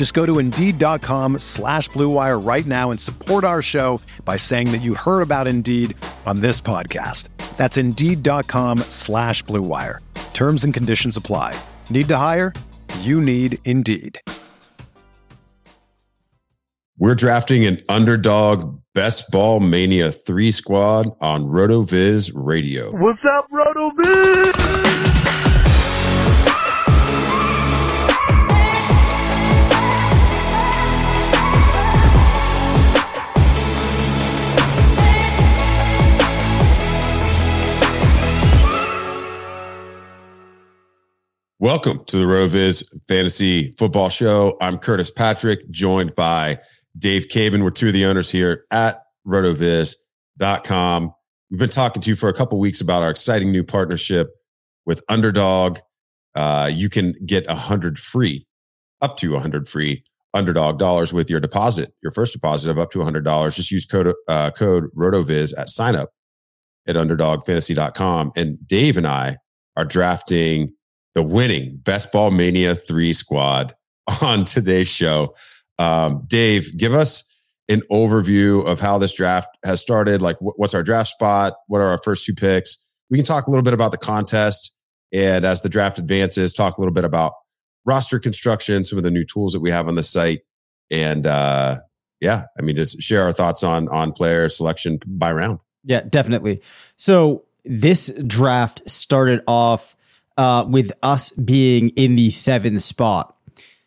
Just go to Indeed.com slash BlueWire right now and support our show by saying that you heard about Indeed on this podcast. That's Indeed.com slash BlueWire. Terms and conditions apply. Need to hire? You need Indeed. We're drafting an underdog best ball mania three squad on RotoViz Radio. What's up, RotoViz? Welcome to the RotoViz Fantasy Football Show. I'm Curtis Patrick, joined by Dave Caban. We're two of the owners here at rotoviz.com. We've been talking to you for a couple weeks about our exciting new partnership with Underdog. Uh, you can get a hundred free, up to a hundred free underdog dollars with your deposit, your first deposit of up to a hundred dollars. Just use code uh, code RotoViz at sign up at underdogfantasy.com. And Dave and I are drafting the winning Best Ball Mania 3 squad on today's show. Um, Dave, give us an overview of how this draft has started. Like, wh- what's our draft spot? What are our first two picks? We can talk a little bit about the contest. And as the draft advances, talk a little bit about roster construction, some of the new tools that we have on the site. And uh, yeah, I mean, just share our thoughts on on player selection by round. Yeah, definitely. So this draft started off uh, with us being in the seventh spot.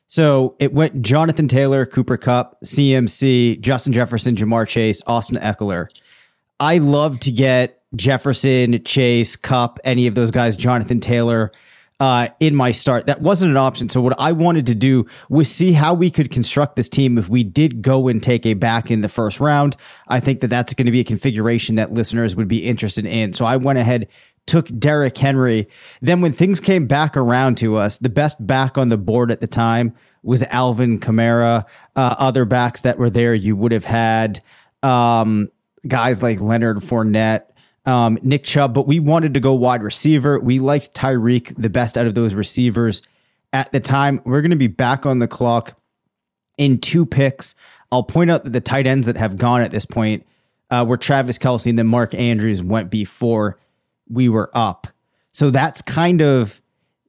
So it went Jonathan Taylor, Cooper Kupp, CMC, Justin Jefferson, Ja'Marr Chase, Austin Ekeler. I love to get Jefferson, Chase, Kupp, any of those guys, Jonathan Taylor, uh, in my start. That wasn't an option. So what I wanted to do was see how we could construct this team if we did go and take a back in the first round. I think that that's going to be a configuration that listeners would be interested in. So I went ahead, took Derrick Henry. Then when things came back around to us, the best back on the board at the time was Alvin Kamara. Uh, other backs that were there, you would have had um, guys like Leonard Fournette um, Nick Chubb, but we wanted to go wide receiver. We liked Tyreek the best out of those receivers at the time. We're going to be back on the clock in two picks. I'll point out that the tight ends that have gone at this point uh, were Travis Kelce and then Mark Andrews went before we were up. So that's kind of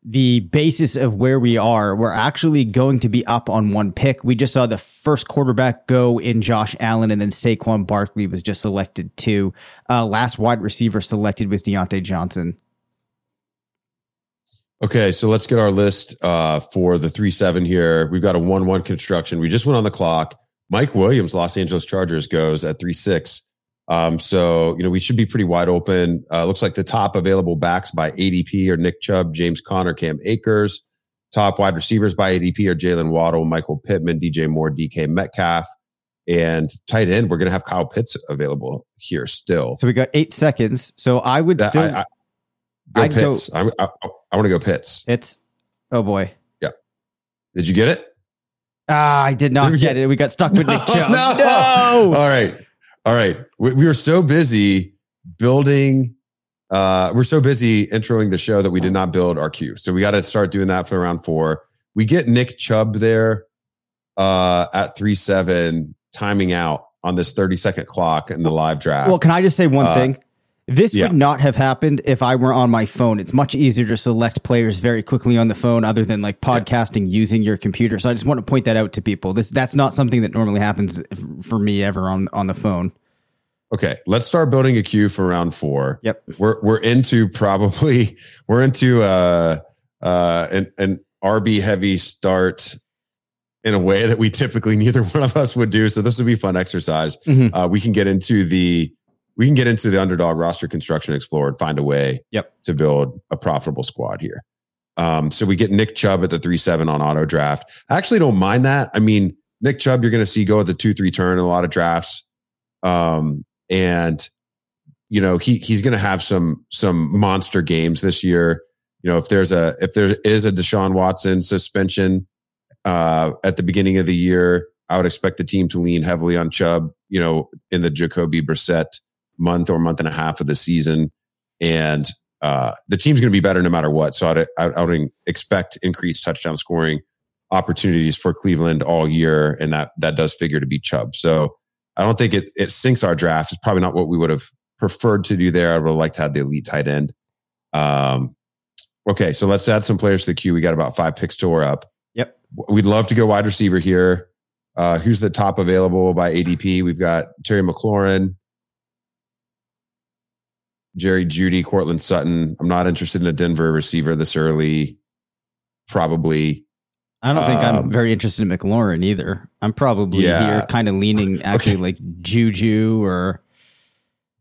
the basis of where we are. We're actually going to be up on one pick. We just saw the first quarterback go in Josh Allen, and then Saquon Barkley was just selected too. Uh, last wide receiver selected was Diontae Johnson. Okay, so let's get our list uh, for the three seven here. We've got a one one construction. We just went on the clock. Mike Williams, Los Angeles Chargers, goes at three six. Um, so, you know, we should be pretty wide open. Uh, looks like the top available backs by ADP are Nick Chubb, James Conner, Cam Akers. Top wide receivers by ADP are Jalen Waddle, Michael Pittman, DJ Moore, DK Metcalf. And tight end, we're going to have Kyle Pitts available here still. So we got eight seconds. So I would That- still. I, I, go I'd go- Pitts. I, I, I want to go Pitts. it's oh boy. Yeah. Did you get it? Ah, I did not Did get get- it. We got stuck with Nick Chubb. no. no. All right. All right. We, we were so busy building. Uh, we're so busy introing the show that we did not build our queue. So we got to start doing that for round four. We get Nick Chubb there uh, at three seven, timing out on this thirty second clock in the live draft. Well, can I just say one Uh, thing? This yeah. would not have happened if I were on my phone. It's much easier to select players very quickly on the phone, other than like podcasting using your computer. So I just want to point that out to people. This that's not something that normally happens for me ever on on the phone. Okay, let's start building a queue for round four. Yep. We're we're into probably we're into uh uh an, an RB heavy start in a way that we typically neither one of us would do. So this would be fun exercise. Mhm. Uh, we can get into the we can get into the underdog roster construction explore and find a way Yep. to build a profitable squad here. Um, so we get Nick Chubb at the three seven on auto draft. I actually don't mind that. I mean, Nick Chubb, you're going to see go at the two three turn in a lot of drafts, um, and you know he he's going to have some some monster games this year. You know, if there's a if there is a Deshaun Watson suspension uh, at the beginning of the year, I would expect the team to lean heavily on Chubb. You know, in the Jacoby Brissett month or month and a half of the season, and uh, the team's going to be better no matter what. So I'd, I, I would expect increased touchdown scoring opportunities for Cleveland all year, and that that does figure to be Chubb. So I don't think it it sinks our draft. It's probably not what we would have preferred to do there. I would have liked to have the elite tight end. Um, okay, so let's add some players to the queue. We got about five picks to we're up. Yep. We'd love to go wide receiver here. Uh, who's the top available by ADP? We've got Terry McLaurin, Jerry Jeudy, Courtland Sutton. I'm not interested in a Denver receiver this early. Probably. I don't think I'm Um, very interested in McLaurin either. I'm probably Yeah. here kind of leaning actually Okay. like Juju or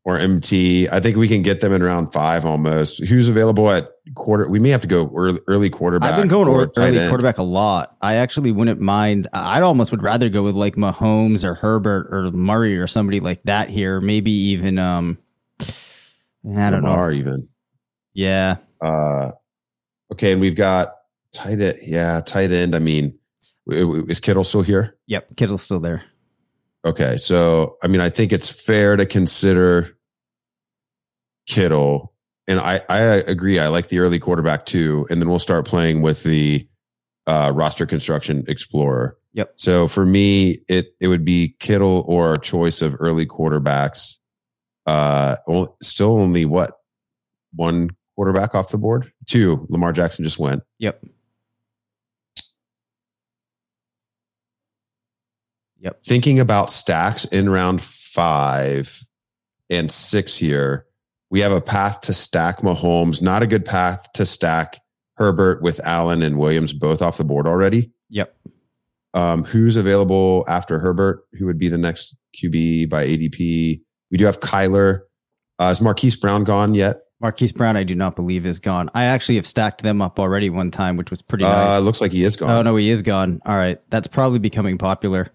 or MT. I think we can get them in round five almost. Who's available at quarter? We may have to go early, early quarterback. I've been going or or, early end. quarterback a lot. I actually wouldn't mind. I almost would rather go with like Mahomes or Herbert or Murray or somebody like that here. Maybe even um, I don't know. Lamar even. Yeah, Uh, okay, and we've got tight end. Yeah, tight end. I mean, is Kittle still here? yep. Kittle's still there. Okay, so I mean, I think it's fair to consider Kittle, and I I agree. I like the early quarterback too, and then we'll start playing with the uh, roster construction explorer. Yep. So for me, it it would be Kittle or a choice of early quarterbacks. Uh, still only what one quarterback off the board? Two. Lamar Jackson just went. Yep. Yep. thinking about stacks in round five and six here, we have a path to stack Mahomes, not a good path to stack Herbert with Allen and Williams both off the board already. Yep. Um, who's available after Herbert? Who would be the next QB by ADP? We do have Kyler. Uh, is Marquise Brown gone yet? Marquise Brown, I do not believe is gone. I actually have stacked them up already one time, which was pretty Uh, nice. looks like he is gone. oh no, he is gone. All right, that's probably becoming popular.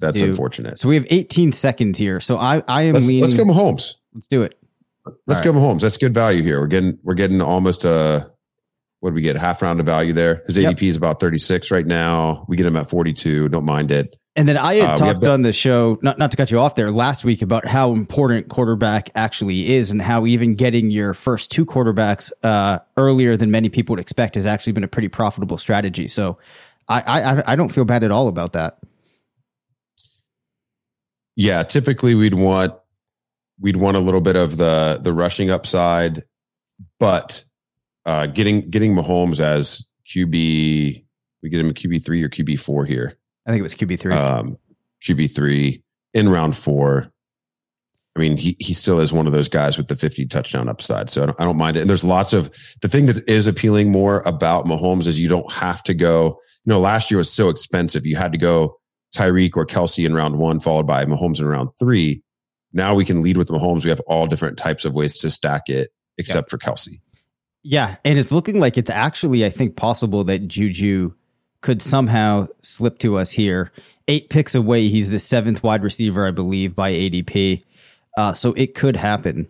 That's unfortunate. So we have 18 seconds here. So I, I am Let's, leaning. let's go Mahomes. Let's do it. Let's All go Mahomes. That's good value here. We're getting we're getting almost a what do we get? A half round of value there. His Yep. ADP is about 36 right now. We get him at 42. Don't mind it. And then I had Uh, talked on the show, not not to cut you off there, last week about how important quarterback actually is, and how even getting your first two quarterbacks uh, earlier than many people would expect has actually been a pretty profitable strategy. So I I, I don't feel bad at all about that. Yeah, typically we'd want we'd want a little bit of the the rushing upside, but uh, getting getting Mahomes as QB, we get him a QB three or QB four here. I think it was QB three. um, QB three in round four. I mean, he he still is one of those guys with the 50 touchdown upside. So I don't, I don't mind it. And there's lots of the thing that is appealing more about Mahomes is you don't have to go. You know, last year was so expensive. You had to go Tyreek or Kelce in round one, followed by Mahomes in round three. Now we can lead with Mahomes. We have all different types of ways to stack it, except for Kelce. Yeah, and it's looking like it's actually, I think, possible that Juju could somehow slip to us here. Eight picks away, he's the seventh wide receiver, I believe, by ADP. Uh, so it could happen.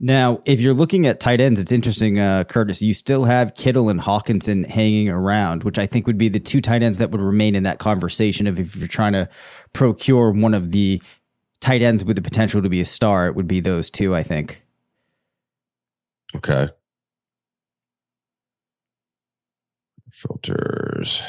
Now, if you're looking at tight ends, it's interesting, uh, Curtis. You still have Kittle and Hockenson hanging around, which I think would be the two tight ends that would remain in that conversation. If, if you're trying to procure one of the tight ends with the potential to be a star, it would be those two, I think. Okay. Filters.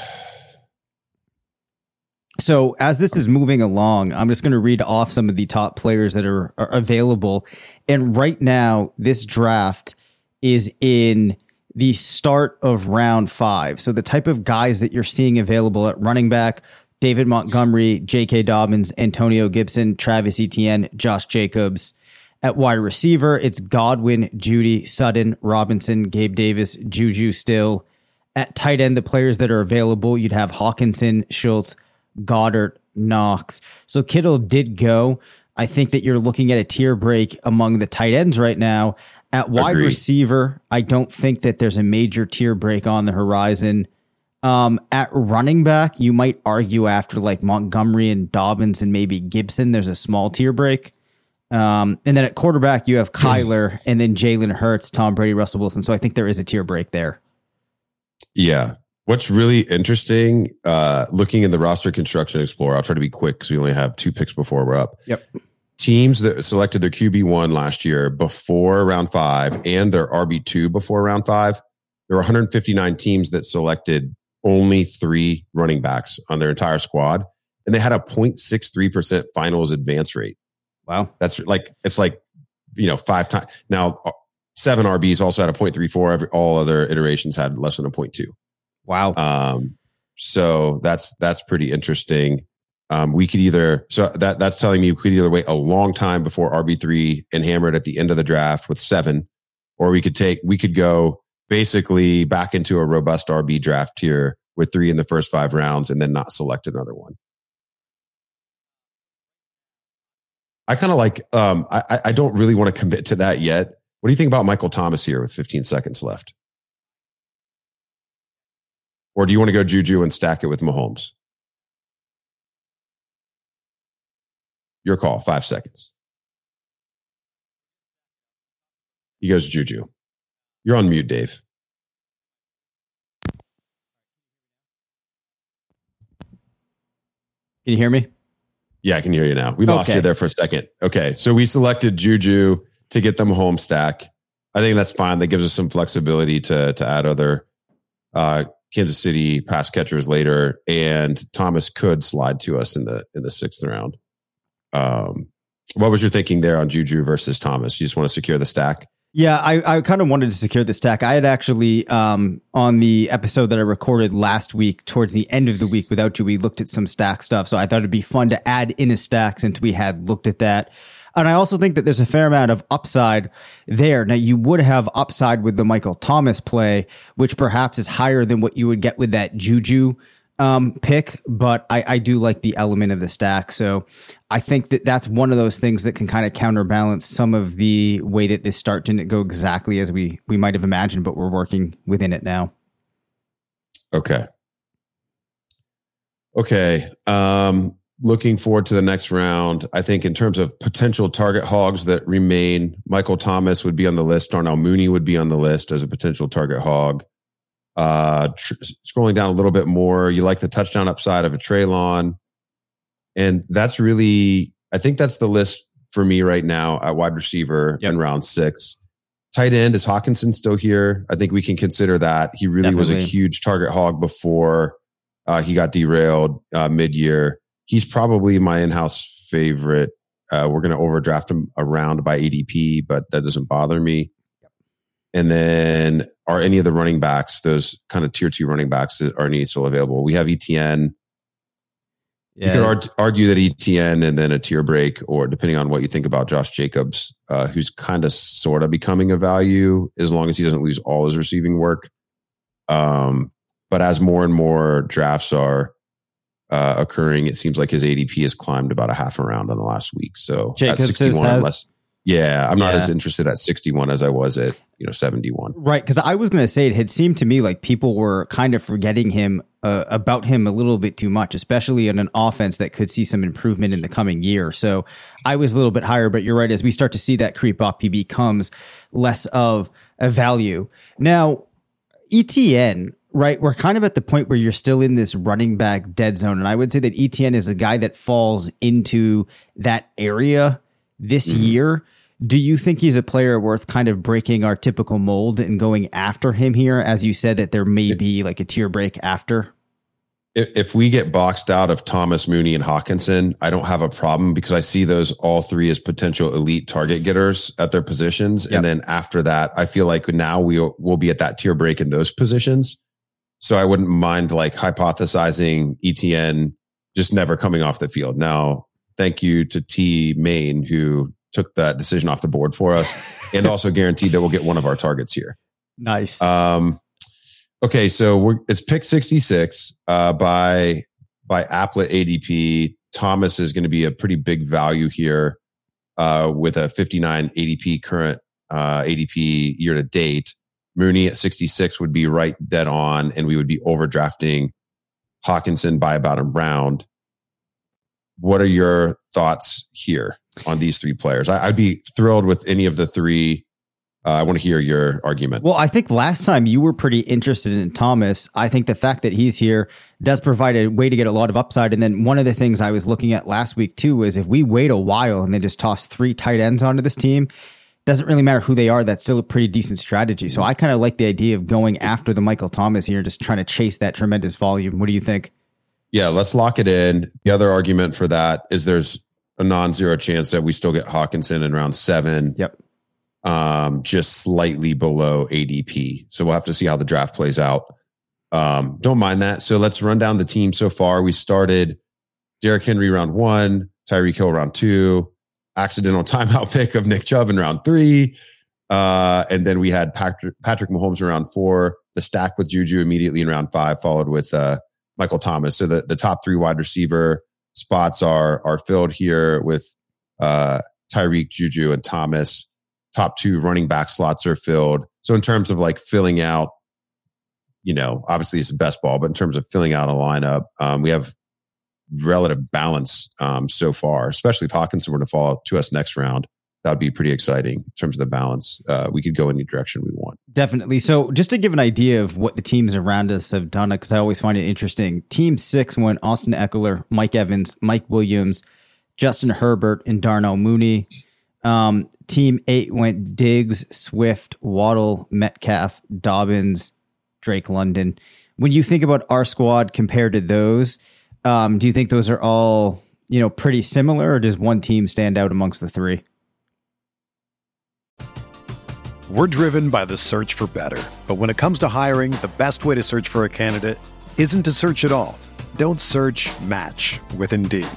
So as this is moving along, I'm just going to read off some of the top players that are, are available. And right now, this draft is in the start of round five. So the type of guys that you're seeing available at running back, David Montgomery, J.K. Dobbins, Antonio Gibson, Travis Etienne, Josh Jacobs. At wide receiver, it's Godwin, Jeudy, Sutton, Robinson, Gabe Davis, Juju still. At tight end, the players that are available, you'd have Hockenson, Schultz, Goedert, Knox. So Kittle did go. I think that you're looking at a tier break among the tight ends right now. At wide Agreed. receiver, I don't think that there's a major tier break on the horizon. Um, at running back, you might argue after like Montgomery and Dobbins and maybe Gibson, there's a small tier break. Um, and then at quarterback, you have Kyler and then Jalen Hurts, Tom Brady, Russell Wilson. So I think there is a tier break there. Yeah. What's really interesting, uh, looking in the roster construction explorer, I'll try to be quick because we only have two picks before we're up. Yep. Teams that selected their QB1 last year before round five and their RB2 before round five, there were 159 teams that selected only three running backs on their entire squad. And they had a 0.63% finals advance rate. Wow. That's like, it's like, you know, five times. Now, uh, seven RBs also had a 0.34. Every, all other iterations had less than a 0.2. Wow. Um, so that's, that's pretty interesting. Um, we could either, so that, that's telling me we could either wait a long time before RB3 and hammer it at the end of the draft with seven, or we could take, we could go basically back into a robust RB draft here with three in the first five rounds and then not select another one. I kind of like, um, I, I don't really want to commit to that yet. What do you think about Michael Thomas here with 15 seconds left? Or do you want to go Juju and stack it with Mahomes? Your call, five seconds. He goes Juju. You're on mute, Dave. Can you hear me? Yeah, I can hear you now. We lost you there for a second. Okay. So we selected Juju to get them home stack. I think that's fine. That gives us some flexibility to to add other uh, Kansas City pass catchers later. And Thomas could slide to us in the in the sixth round. Um, what was your thinking there on Juju versus Thomas? You just want to secure the stack? Yeah, I, I kind of wanted to secure the stack. I had actually um, on the episode that I recorded last week, towards the end of the week without you, we looked at some stack stuff. So I thought it'd be fun to add in a stack since we had looked at that. And I also think that there's a fair amount of upside there. Now, you would have upside with the Michael Thomas play, which perhaps is higher than what you would get with that Juju um, pick, but I, I do like the element of the stack. So I think that that's one of those things that can kind of counterbalance some of the way that this start didn't go exactly as we we might have imagined, but we're working within it now. Okay. Okay. Um, looking forward to the next round. I think in terms of potential target hogs that remain, Michael Thomas would be on the list. Darnell Mooney would be on the list as a potential target hog. Uh, tr- scrolling down a little bit more, you like the touchdown upside of a Treylon. And that's really, I think that's the list for me right now at wide receiver yep. in round six. Tight end is Hockenson still here? I think we can consider that. He really Definitely. was a huge target hog before uh, he got derailed uh, mid year. He's probably my in house favorite. Uh, we're going to overdraft him around by ADP, but that doesn't bother me. And then are any of the running backs, those kind of tier two running backs, are any still available? We have Etienne. Yeah. You could ar- argue that Etienne and then a tier break, or depending on what you think about Josh Jacobs, uh, who's kind of sort of becoming a value as long as he doesn't lose all his receiving work. Um, but as more and more drafts are uh, occurring, it seems like his ADP has climbed about a half a round in the last week. So Jacobs at 61, has, unless, yeah, I'm not as interested at 61 as I was at you know 71. Right, because I was going to say it had seemed to me like people were kind of forgetting him uh, about him a little bit too much, especially in an offense that could see some improvement in the coming year. So I was a little bit higher, but you're right. As we start to see that creep up, he becomes less of a value. Now, Etienne right? We're kind of at the point where you're still in this running back dead zone. And I would say that Etienne is a guy that falls into that area this mm-hmm. year. Do you think he's a player worth kind of breaking our typical mold and going after him here? As you said, that there may be like a tier break after. If we get boxed out of Thomas Mooney and Hockenson, I don't have a problem because I see those all three as potential elite target getters at their positions. Yep. And then after that, I feel like now we will we'll be at that tier break in those positions. So I wouldn't mind like hypothesizing Etienne just never coming off the field. Now, thank you to T Main who took that decision off the board for us and also guaranteed that we'll get one of our targets here. Nice. Um, okay, so we're it's pick 66 uh, by by Applet ADP. Thomas is going to be a pretty big value here uh, with a 59 ADP current uh, ADP year to date. Mooney at 66 would be right dead on, and we would be overdrafting Hockenson by about a round. What are your thoughts here on these three players? I, would be thrilled with any of the three. Uh, I want to hear your argument. Well, I think last time you were pretty interested in Thomas. I think the fact that he's here does provide a way to get a lot of upside. And then one of the things I was looking at last week too is if we wait a while and then just toss three tight ends onto this team, doesn't really matter who they are. That's still a pretty decent strategy. So I kind of like the idea of going after the Michael Thomas here, just trying to chase that tremendous volume. What do you think? Yeah, let's lock it in. The other argument for that is there's a non-zero chance that we still get Hockenson in round seven. Yep. Um, just slightly below ADP. So we'll have to see how the draft plays out. Um, don't mind that. So let's run down the team so far. We started Derrick Henry round one, Tyreek Hill round two, accidental timeout pick of Nick Chubb in round three. Uh, and then we had Patrick, Patrick Mahomes in round four, the stack with Juju immediately in round five, followed with uh, Michael Thomas. So the, the top three wide receiver spots are are filled here with uh, Tyreek, Juju, and Thomas. Top two running back slots are filled. So in terms of like filling out, you know, obviously it's the best ball, but in terms of filling out a lineup, um, we have relative balance um, so far. Especially if Hockenson were to fall to us next round, that would be pretty exciting in terms of the balance. Uh, we could go any direction we want. Definitely. So, just to give an idea of what the teams around us have done, because I always find it interesting. Team six went Austin Ekeler, Mike Evans, Mike Williams, Justin Herbert, and Darnell Mooney. Um, team eight went Diggs, Swift, Waddle, Metcalf, Dobbins, Drake London. When you think about our squad compared to those, um, do you think those are all you know pretty similar, or does one team stand out amongst the three? We're driven by the search for better. But when it comes to hiring, the best way to search for a candidate isn't to search at all. Don't search match with Indeed.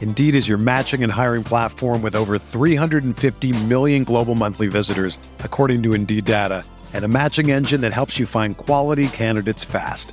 Indeed is your matching and hiring platform with over 350 million global monthly visitors, according to Indeed data, and a matching engine that helps you find quality candidates fast.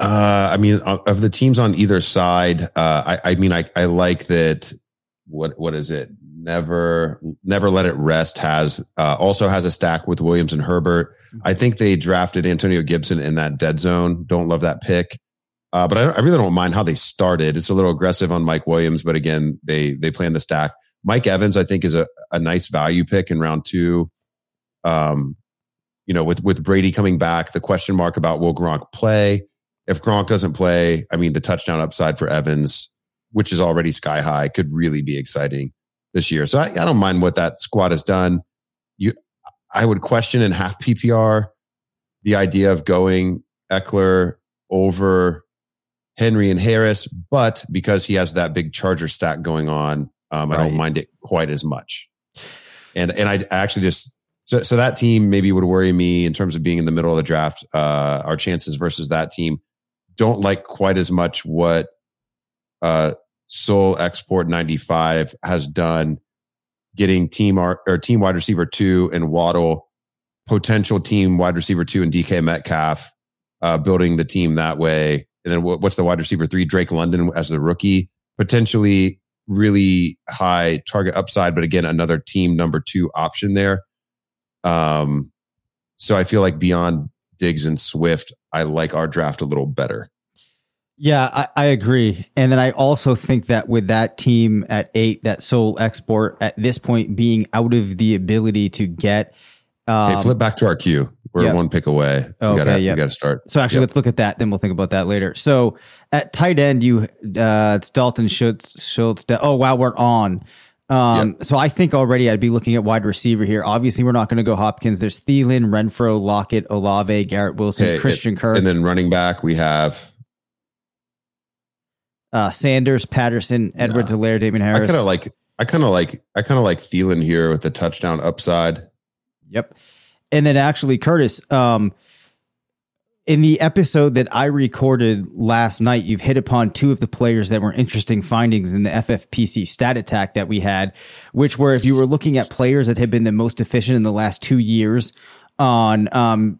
Uh, I mean, of the teams on either side, uh, I, I, mean, I, I like that. What what is it? Never never let it rest. Has uh, also has a stack with Williams and Herbert. Mm-hmm. I think they drafted Antonio Gibson in that dead zone. Don't love that pick, uh, but I, I really don't mind how they started. It's a little aggressive on Mike Williams, but again, they they play in the stack. Mike Evans, I think, is a, a nice value pick in round two. Um, you know, with with Brady coming back, the question mark about will Gronk play? If Gronk doesn't play, I mean, the touchdown upside for Evans, which is already sky high, could really be exciting this year. So I, I don't mind what that squad has done. You, I would question in half PPR the idea of going Ekeler over Henry and Harris, but because he has that big Charger stack going on, um, I don't mind it quite as much. And and I actually just so so that team maybe would worry me in terms of being in the middle of the draft. Uh, our chances versus that team don't like quite as much what uh, Soul Export ninety five has done, getting team or, or team wide receiver two and Waddle, potential team wide receiver two and DK Metcalf, uh, building the team that way. And then what's the wide receiver three? Drake London as the rookie, potentially really high target upside, but again, another team number two option there. Um, so I feel like beyond Diggs and Swift, I like our draft a little better. Yeah, I, I, agree. And then I also think that with that team at eight, that sole Export at this point being out of the ability to get. Um, hey, flip back to our queue. We're yep. one pick away. We okay, gotta, yep. we gotta start. So actually, yep. let's look at that. Then we'll think about that later. So at tight end, you uh, it's Dalton Schultz. Schultz. Oh wow, we're on. Um, yep. So I think already I'd be looking at wide receiver here. Obviously, we're not going to go Hopkins. There's Thielen, Renfrow, Lockett, Olave, Garrett Wilson, okay, Christian it, Kirk, and then running back we have uh, Sanders, Patterson, Edwards, Helaire, Damien Harris. I kind of like. I kind of like. I kind of like Thielen here with the touchdown upside. Yep. And then actually, Curtis, um, in the episode that I recorded last night, you've hit upon two of the players that were interesting findings in the FFPC stat attack that we had, which were if you were looking at players that had been the most efficient in the last two years on um,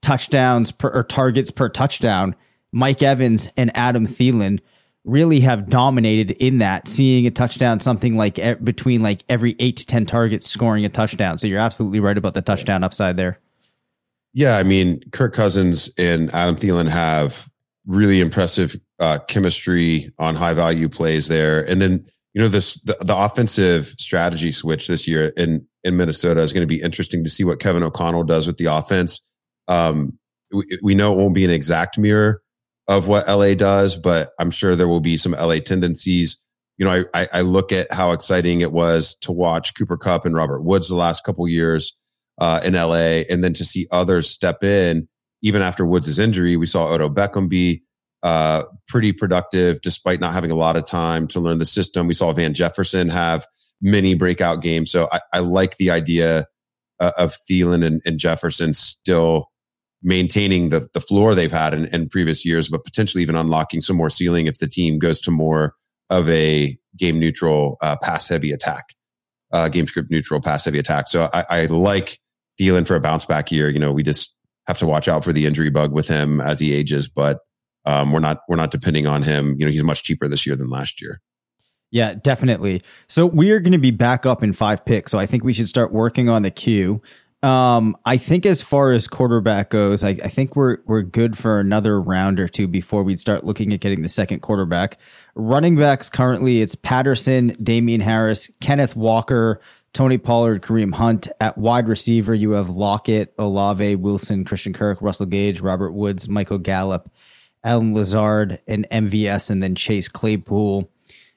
touchdowns per, or targets per touchdown, Mike Evans and Adam Thielen really have dominated in that, seeing a touchdown something like e- between like every eight to 10 targets scoring a touchdown. So you're absolutely right about the touchdown upside there. Yeah. I mean, Kirk Cousins and Adam Thielen have really impressive uh, chemistry on high value plays there. And then, you know, this, the, the offensive strategy switch this year in, in Minnesota is going to be interesting to see what Kevin O'Connell does with the offense. Um, we, we know it won't be an exact mirror of what LA does, but I'm sure there will be some LA tendencies. You know, I, I look at how exciting it was to watch Cooper Kupp and Robert Woods the last couple years uh, in LA, and then to see others step in. Even after Woods' injury, we saw Odell Beckham be uh, pretty productive despite not having a lot of time to learn the system. We saw Van Jefferson have many breakout games. So I, I like the idea uh, of Thielen and, and Jefferson still maintaining the the floor they've had in, in previous years, but potentially even unlocking some more ceiling if the team goes to more of a game neutral uh, pass heavy attack, uh, game script neutral pass heavy attack. So I, I like Thielen for a bounce back year. You know, we just have to watch out for the injury bug with him as he ages, but um, we're not we're not depending on him. You know, he's much cheaper this year than last year. Yeah, definitely. So we are going to be back up in five picks. So I think we should start working on the queue. Um, I think as far as quarterback goes, I, I, think we're we're good for another round or two before we'd start looking at getting the second quarterback. Running backs currently it's Patterson, Damien Harris, Kenneth Walker, Tony Pollard, Kareem Hunt. At wide receiver, you have Lockett, Olave, Wilson, Christian Kirk, Russell Gage, Robert Woods, Michael Gallup, Allen Lazard, and MVS, and then Chase Claypool.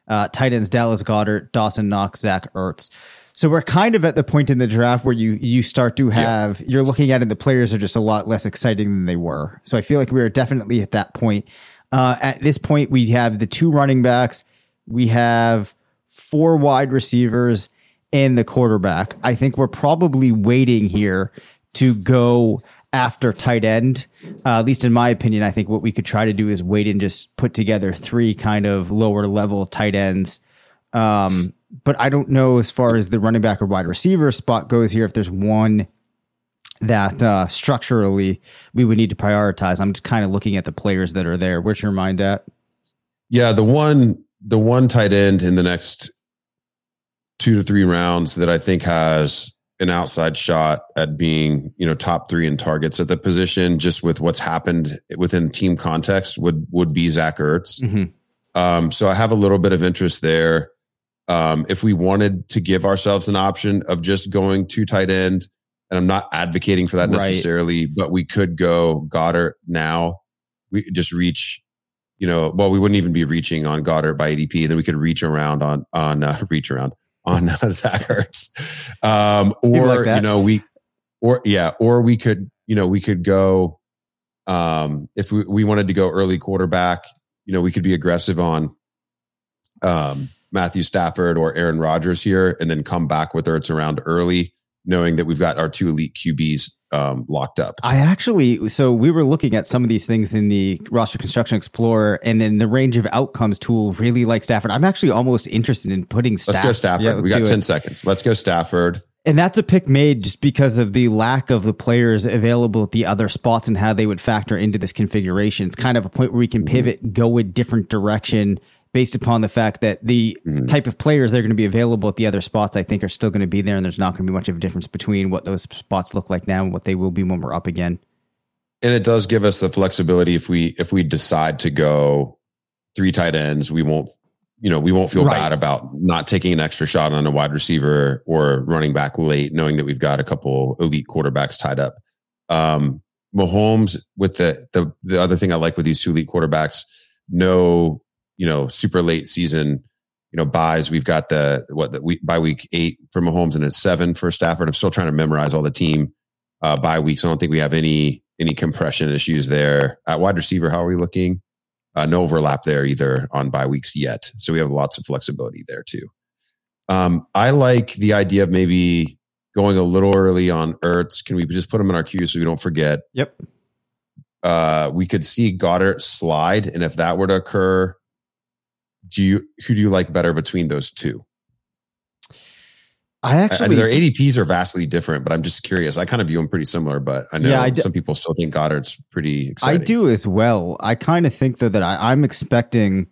Uh, tight ends Dallas Goedert, Dawson Knox, Zach Ertz. So we're kind of at the point in the draft where you you start to have yeah. you're looking at it. The players are just a lot less exciting than they were. So I feel like we are definitely at that point. Uh, at this point, we have the two running backs, we have four wide receivers, and the quarterback. I think we're probably waiting here to go after tight end. Uh, at least in my opinion, I think what we could try to do is wait and just put together three kind of lower level tight ends. Um, but I don't know as far as the running back or wide receiver spot goes here if there's one that uh, structurally we would need to prioritize. I'm just kind of looking at the players that are there. Where's your mind at? Yeah, the one the one tight end in the next two to three rounds that I think has an outside shot at being, you know, top three in targets at the position, just with what's happened within team context, would would be Zach Ertz. Mm-hmm. Um, so I have a little bit of interest there. Um, if we wanted to give ourselves an option of just going two tight end, and I'm not advocating for that Right. necessarily, but we could go Goedert now. We could just reach, you know, well, we wouldn't even be reaching on Goedert by ADP, and then we could reach around on on uh, reach around on uh, Zach Ertz, um, People like or you know we, or yeah, or we could you know we could go, um, if we, we wanted to go early quarterback, you know, we could be aggressive on, um, Matthew Stafford or Aaron Rodgers here, and then come back with Ertz around early, knowing that we've got our two elite QBs um, locked up. I actually, so we were looking at some of these things in the roster construction explorer, and then the range of outcomes tool really like Stafford. I'm actually almost interested in putting Let's Stafford. go Stafford. Yeah, let's we got 10 it. seconds. Let's go Stafford. And that's a pick made just because of the lack of the players available at the other spots and how they would factor into this configuration. It's kind of a point where we can pivot, go a different direction based upon the fact that the Mhm. type of players that are going to be available at the other spots, I think, are still going to be there. And there's not going to be much of a difference between what those spots look like now and what they will be when we're up again. And it does give us the flexibility if we if we decide to go three tight ends, we won't you know, we won't feel Right. bad about not taking an extra shot on a wide receiver or running back late, knowing that we've got a couple elite quarterbacks tied up. Um, Mahomes with the the the other thing I like with these two elite quarterbacks, no, you know, super late season, you know, buys. We've got the what the week by week eight for Mahomes and it's seven for Stafford. I'm still trying to memorize all the team uh bye weeks. I don't think we have any any compression issues there. At wide receiver, how are we looking? Uh, no overlap there either on bye weeks yet. So we have lots of flexibility there too. Um, I like the idea of maybe going a little early on Ertz. Can we just put them in our queue so we don't forget? Yep. Uh, we could see Goedert slide, and if that were to occur, do you who do you like better between those two? I I- actually, their ADPs are vastly different, but I'm just curious. I kind of view them pretty similar, but I know Yeah, I d- some people still think Goedert's pretty exciting. I do as well. I kind of think though that I, I'm expecting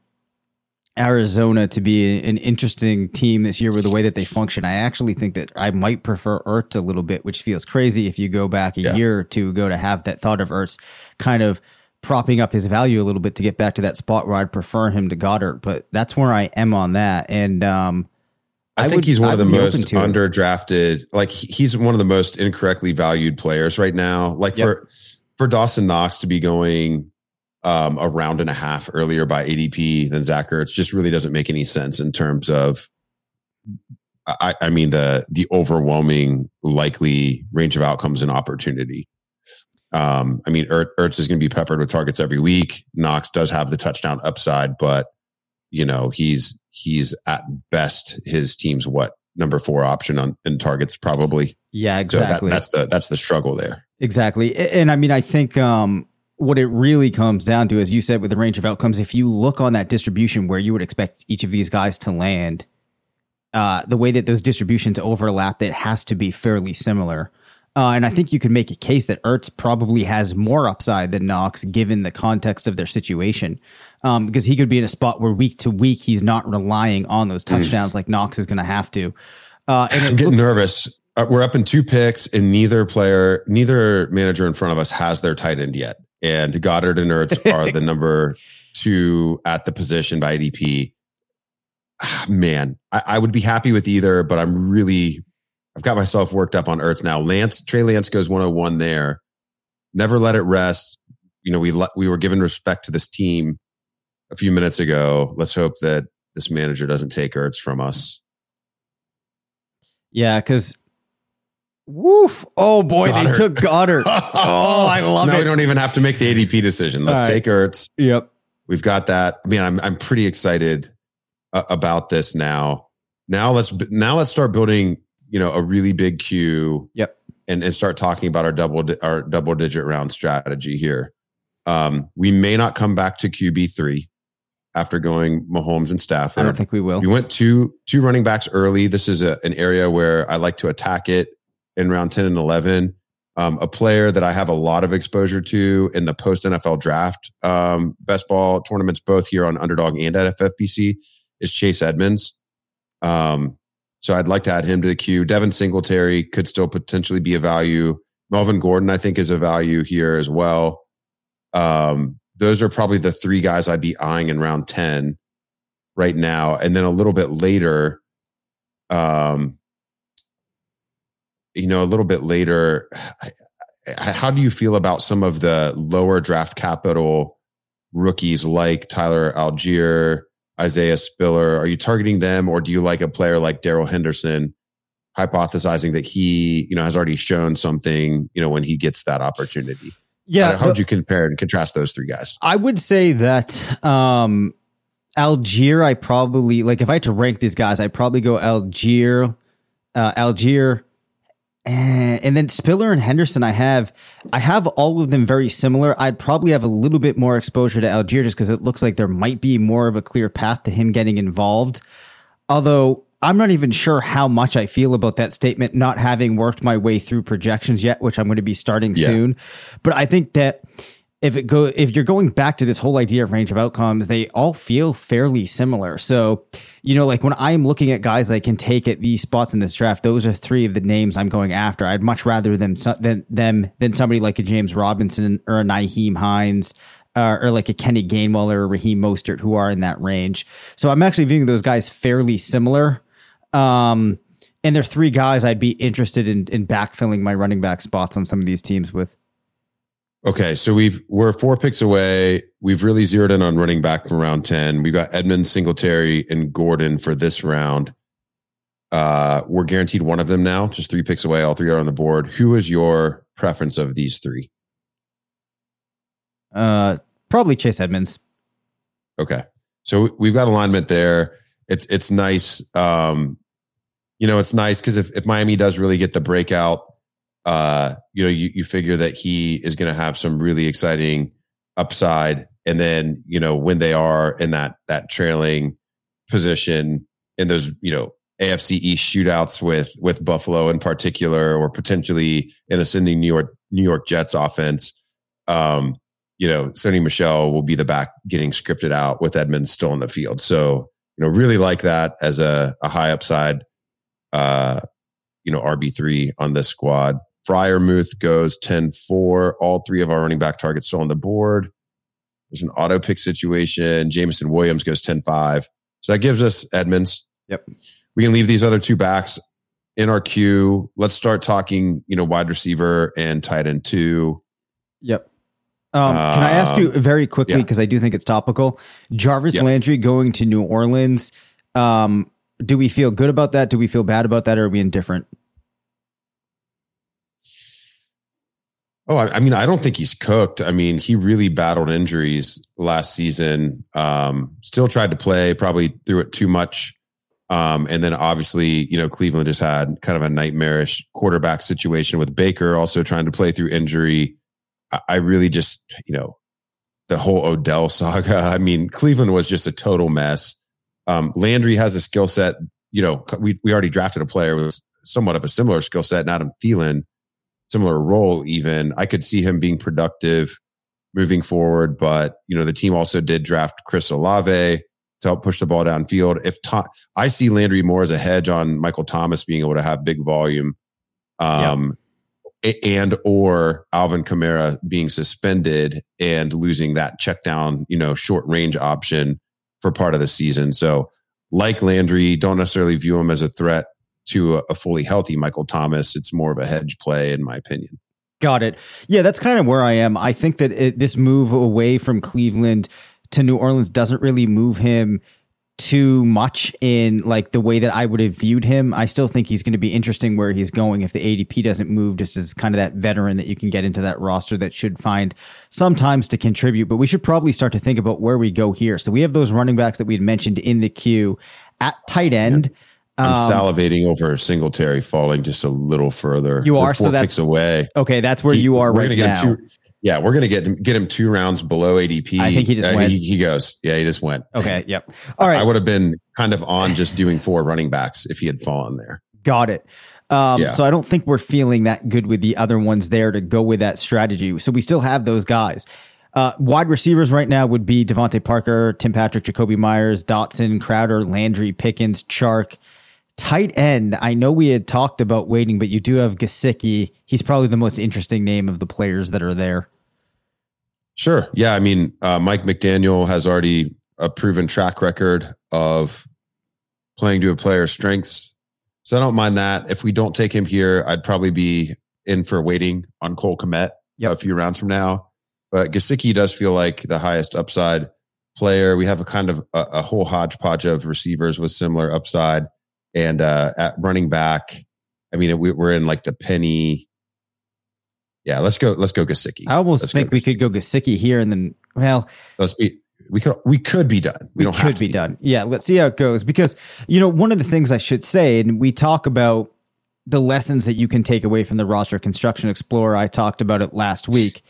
Arizona to be an interesting team this year with the way that they function. I actually think that I might prefer Ertz a little bit, which feels crazy if you go back a Yeah. year or two ago to have that thought of Ertz kind of propping up his value a little bit to get back to that spot where I'd prefer him to Goedert. But that's where I am on that. And um, I, I think would- he's one I of the would be open most underdrafted. Like he's one of the most incorrectly valued players right now. Like Yep. for for Dawson Knox to be going um, a round and a half earlier by ADP than Zach Ertz just really doesn't make any sense in terms of. I, I mean the the overwhelming likely range of outcomes and opportunity. Um, I mean Er- Ertz is going to be peppered with targets every week. Knox does have the touchdown upside, but you know he's he's at best his team's what number four option on in targets probably. yeah, So that, exactly. that's the that's the struggle there. Exactly. And I mean, I think um, what it really comes down to, as you said, with the range of outcomes, if you look on that distribution where you would expect each of these guys to land, uh, the way that those distributions overlap, it has to be fairly similar. Uh, and I think you could make a case that Ertz probably has more upside than Knox, given the context of their situation, um, because he could be in a spot where week to week he's not relying on those touchdowns like Knox is going to have to. Uh, and I'm getting looks, nervous. Uh, we're up in two picks, and neither player, neither manager in front of us has their tight end yet. And Goedert and Ertz are the number two at the position by ADP. Ah, Man, I, I would be happy with either, but I'm really, I've got myself worked up on Ertz now. Lance Trey Lance goes 101 there. Never let it rest. You know, we let, we were given respect to this team a few minutes ago. Let's hope that this manager doesn't take Ertz from us. Yeah, because woof. Oh boy, they took Goedert. Oh, I love so now it. we don't even have to make the ADP decision. Let's right. take Ertz. Yep. We've got that. I mean, I'm I'm pretty excited uh, about this now. Now let's now let's start building. You know, a really big queue. Yep. And and start talking about our double di- our double digit round strategy here. Um, we may not come back to QB three after going Mahomes and Stafford. I don't think we will. We went two two running backs early. This is a, an area where I like to attack it in round ten and eleven. Um, a player that I have a lot of exposure to in the post NFL draft um, best ball tournaments, both here on Underdog and at FFPC, is Chase Edmonds. Um, so I'd like to add him to the queue. Devin Singletary could still potentially be a value. Melvin Gordon, I think, is a value here as well. Um, those are probably the three guys I'd be eyeing in round ten right now. And then a little bit later, um, you know, a little bit later, how do you feel about some of the lower draft capital rookies like Tyler Allgeier, Isaiah Spiller? Are you targeting them, or do you like a player like Darrell Henderson, hypothesizing that he, you know, has already shown something, you know, when he gets that opportunity? Yeah. How would you compare and contrast those three guys? I would say that um, Allgeier, I probably like if I had to rank these guys, I'd probably go Allgeier, uh, Allgeier, and, and then Spiller and Henderson. I have, I have all of them very similar. I'd probably have a little bit more exposure to Allgeier just because it looks like there might be more of a clear path to him getting involved. Although I'm not even sure how much I feel about that statement, not having worked my way through projections yet, which I'm going to be starting yeah. soon. But I think that if it go if you're going back to this whole idea of range of outcomes, they all feel fairly similar. So, you know, like when I'm looking at guys I can take at these spots in this draft, those are three of the names I'm going after. I'd much rather them than them than somebody like a James Robinson or a Nyheim Hines. Uh, or like a Kenny Gainwell or a Raheem Mostert who are in that range. So I'm actually viewing those guys fairly similar. Um, and there are three guys I'd be interested in in backfilling my running back spots on some of these teams with. Okay, so we've we're four picks away. We've really zeroed in on running back from round ten. We've got Edmonds, Singletary, and Gordon for this round. Uh, we're guaranteed one of them now. Just three picks away. All three are on the board. Who is your preference of these three? Uh, probably Chase Edmonds. Okay, so we've got alignment there it's it's nice. Um, you know, it's nice because if, if Miami does really get the breakout, uh, you know, you, you figure that he is going to have some really exciting upside. And then, you know, when they are in that that trailing position in those, you know, AFC East shootouts with with Buffalo in particular, or potentially an ascending New York New York Jets offense, um, you know, Sony Michel will be the back getting scripted out with Edmonds still in the field. So you know, really like that as a, a high upside, uh, you know, RB3 on this squad. Freiermuth goes 10 4. All three of our running back targets still on the board. There's an auto pick situation. Jameson Williams goes 10 5. So that gives us Edmonds. Yep. We can leave these other two backs in our queue. Let's start talking, you know, wide receiver and tight end two. Yep. Um, can I ask you um, very quickly because yeah. I do think it's topical? Jarvis yep. Landry going to New Orleans. Um, do we feel good about that? Do we feel bad about that? Or are we indifferent? Oh, I, I mean, I don't think he's cooked. I mean, he really battled injuries last season. Um, still tried to play, probably threw it too much. Um, and then obviously, you know, Cleveland just had kind of a nightmarish quarterback situation with Baker also trying to play through injury. I really just, you know, the whole Odell saga. I mean, Cleveland was just a total mess. Um, Landry has a skill set. You know, we we already drafted a player with somewhat of a similar skill set, Adam Thielen, similar role. Even I could see him being productive moving forward. But you know, the team also did draft Chris Olave to help push the ball downfield. If Tom, I see Landry more as a hedge on Michael Thomas being able to have big volume. Um, and or Alvin Kamara being suspended and losing that check down, you know, short range option for part of the season. So, like Landry, don't necessarily view him as a threat to a, a fully healthy Michael Thomas. It's more of a hedge play, in my opinion. Got it. Yeah, that's kind of where I am. I think that it, this move away from Cleveland to New Orleans doesn't really move him too much in like the way that I would have viewed him. I still think he's going to be interesting where he's going if the ADP doesn't move, just as kind of that veteran that you can get into that roster that should find sometimes to contribute. But we should probably start to think about where we go here. So we have those running backs that we had mentioned in the queue at tight end. I'm um, salivating over Singletary falling just a little further. You are so that's away. Okay, that's where he, you are right now. Two, yeah, we're gonna get get him two rounds below ADP. I think he just uh, went. He, he, goes. Yeah, he just went. Okay. Yep. All right. I would have been kind of on just doing four running backs if he had fallen there. Got it. Um, yeah. So I don't think we're feeling that good with the other ones there to go with that strategy. So we still have those guys. Uh, wide receivers right now would be DeVante Parker, Tim Patrick, Jakobi Meyers, Dotson, Crowder, Landry, Pickens, Chark. Tight end, I know we had talked about waiting, but you do have Gesicki. He's probably the most interesting name of the players that are there. Sure. Yeah. I mean, uh, Mike McDaniel has already a proven track record of playing to a player's strengths. So I don't mind that. If we don't take him here, I'd probably be in for waiting on Cole Kmet yep. a few rounds from now. But Gesicki does feel like the highest upside player. We have a kind of a, a whole hodgepodge of receivers with similar upside. And uh, at running back, I mean, we, are in like the penny. Yeah, let's go. Let's go Gesicki. I almost let's think we could go Gesicki here, and then well, let's be. We could we could be done. We, we don't could be, be done. Yeah, let's see how it goes. Because you know, one of the things I should say, and we talk about the lessons that you can take away from the roster construction explorer. I talked about it last week.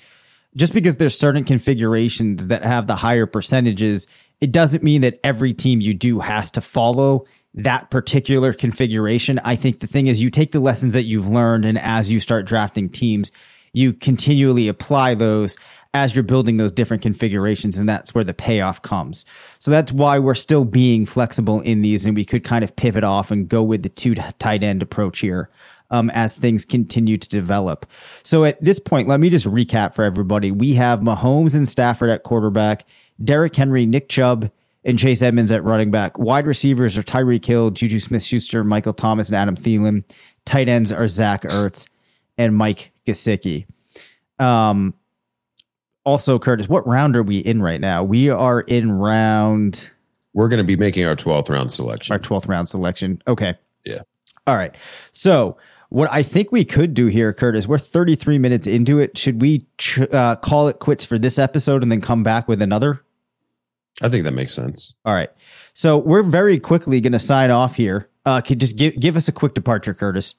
Just because there's certain configurations that have the higher percentages, it doesn't mean that every team you do has to follow that particular configuration. I think the thing is you take the lessons that you've learned and as you start drafting teams, you continually apply those as you're building those different configurations and that's where the payoff comes. So that's why we're still being flexible in these and we could kind of pivot off and go with the two tight end approach here. Um, as things continue to develop. So at this point, let me just recap for everybody. We have Mahomes and Stafford at quarterback, Derrick Henry, Nick Chubb, and Chase Edmonds at running back. Wide receivers are Tyreek Hill, Juju Smith Schuster, Michael Thomas, and Adam Thielen. Tight ends are Zach Ertz and Mike Gesicki. Um, also, Curtis, what round are we in right now? We are in round. We're going to be making our 12th round selection. Our 12th round selection. Okay. Yeah. All right. So, what I think we could do here, Curtis, we're 33 minutes into it. Should we ch- uh, call it quits for this episode and then come back with another? I think that makes sense. All right. So we're very quickly going to sign off here. Uh, could just give give us a quick departure, Curtis.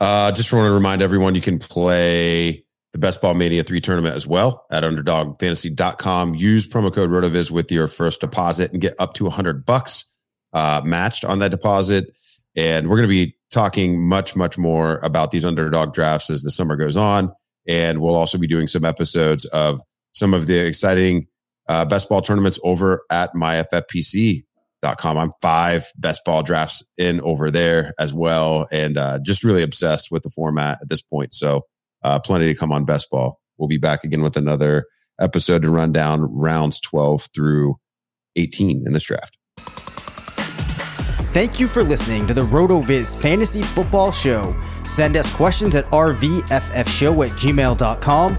Uh, just want to remind everyone you can play the Best Ball Mania 3 tournament as well at underdogfantasy.com. Use promo code RotoViz with your first deposit and get up to 100 bucks uh, matched on that deposit. And we're going to be talking much, much more about these underdog drafts as the summer goes on. And we'll also be doing some episodes of some of the exciting uh, best ball tournaments over at myffpc.com. I'm five best ball drafts in over there as well, and uh, just really obsessed with the format at this point. So, uh, plenty to come on best ball. We'll be back again with another episode to run down rounds 12 through 18 in this draft. Thank you for listening to the RotoViz Fantasy Football Show. Send us questions at rvffshow at gmail.com.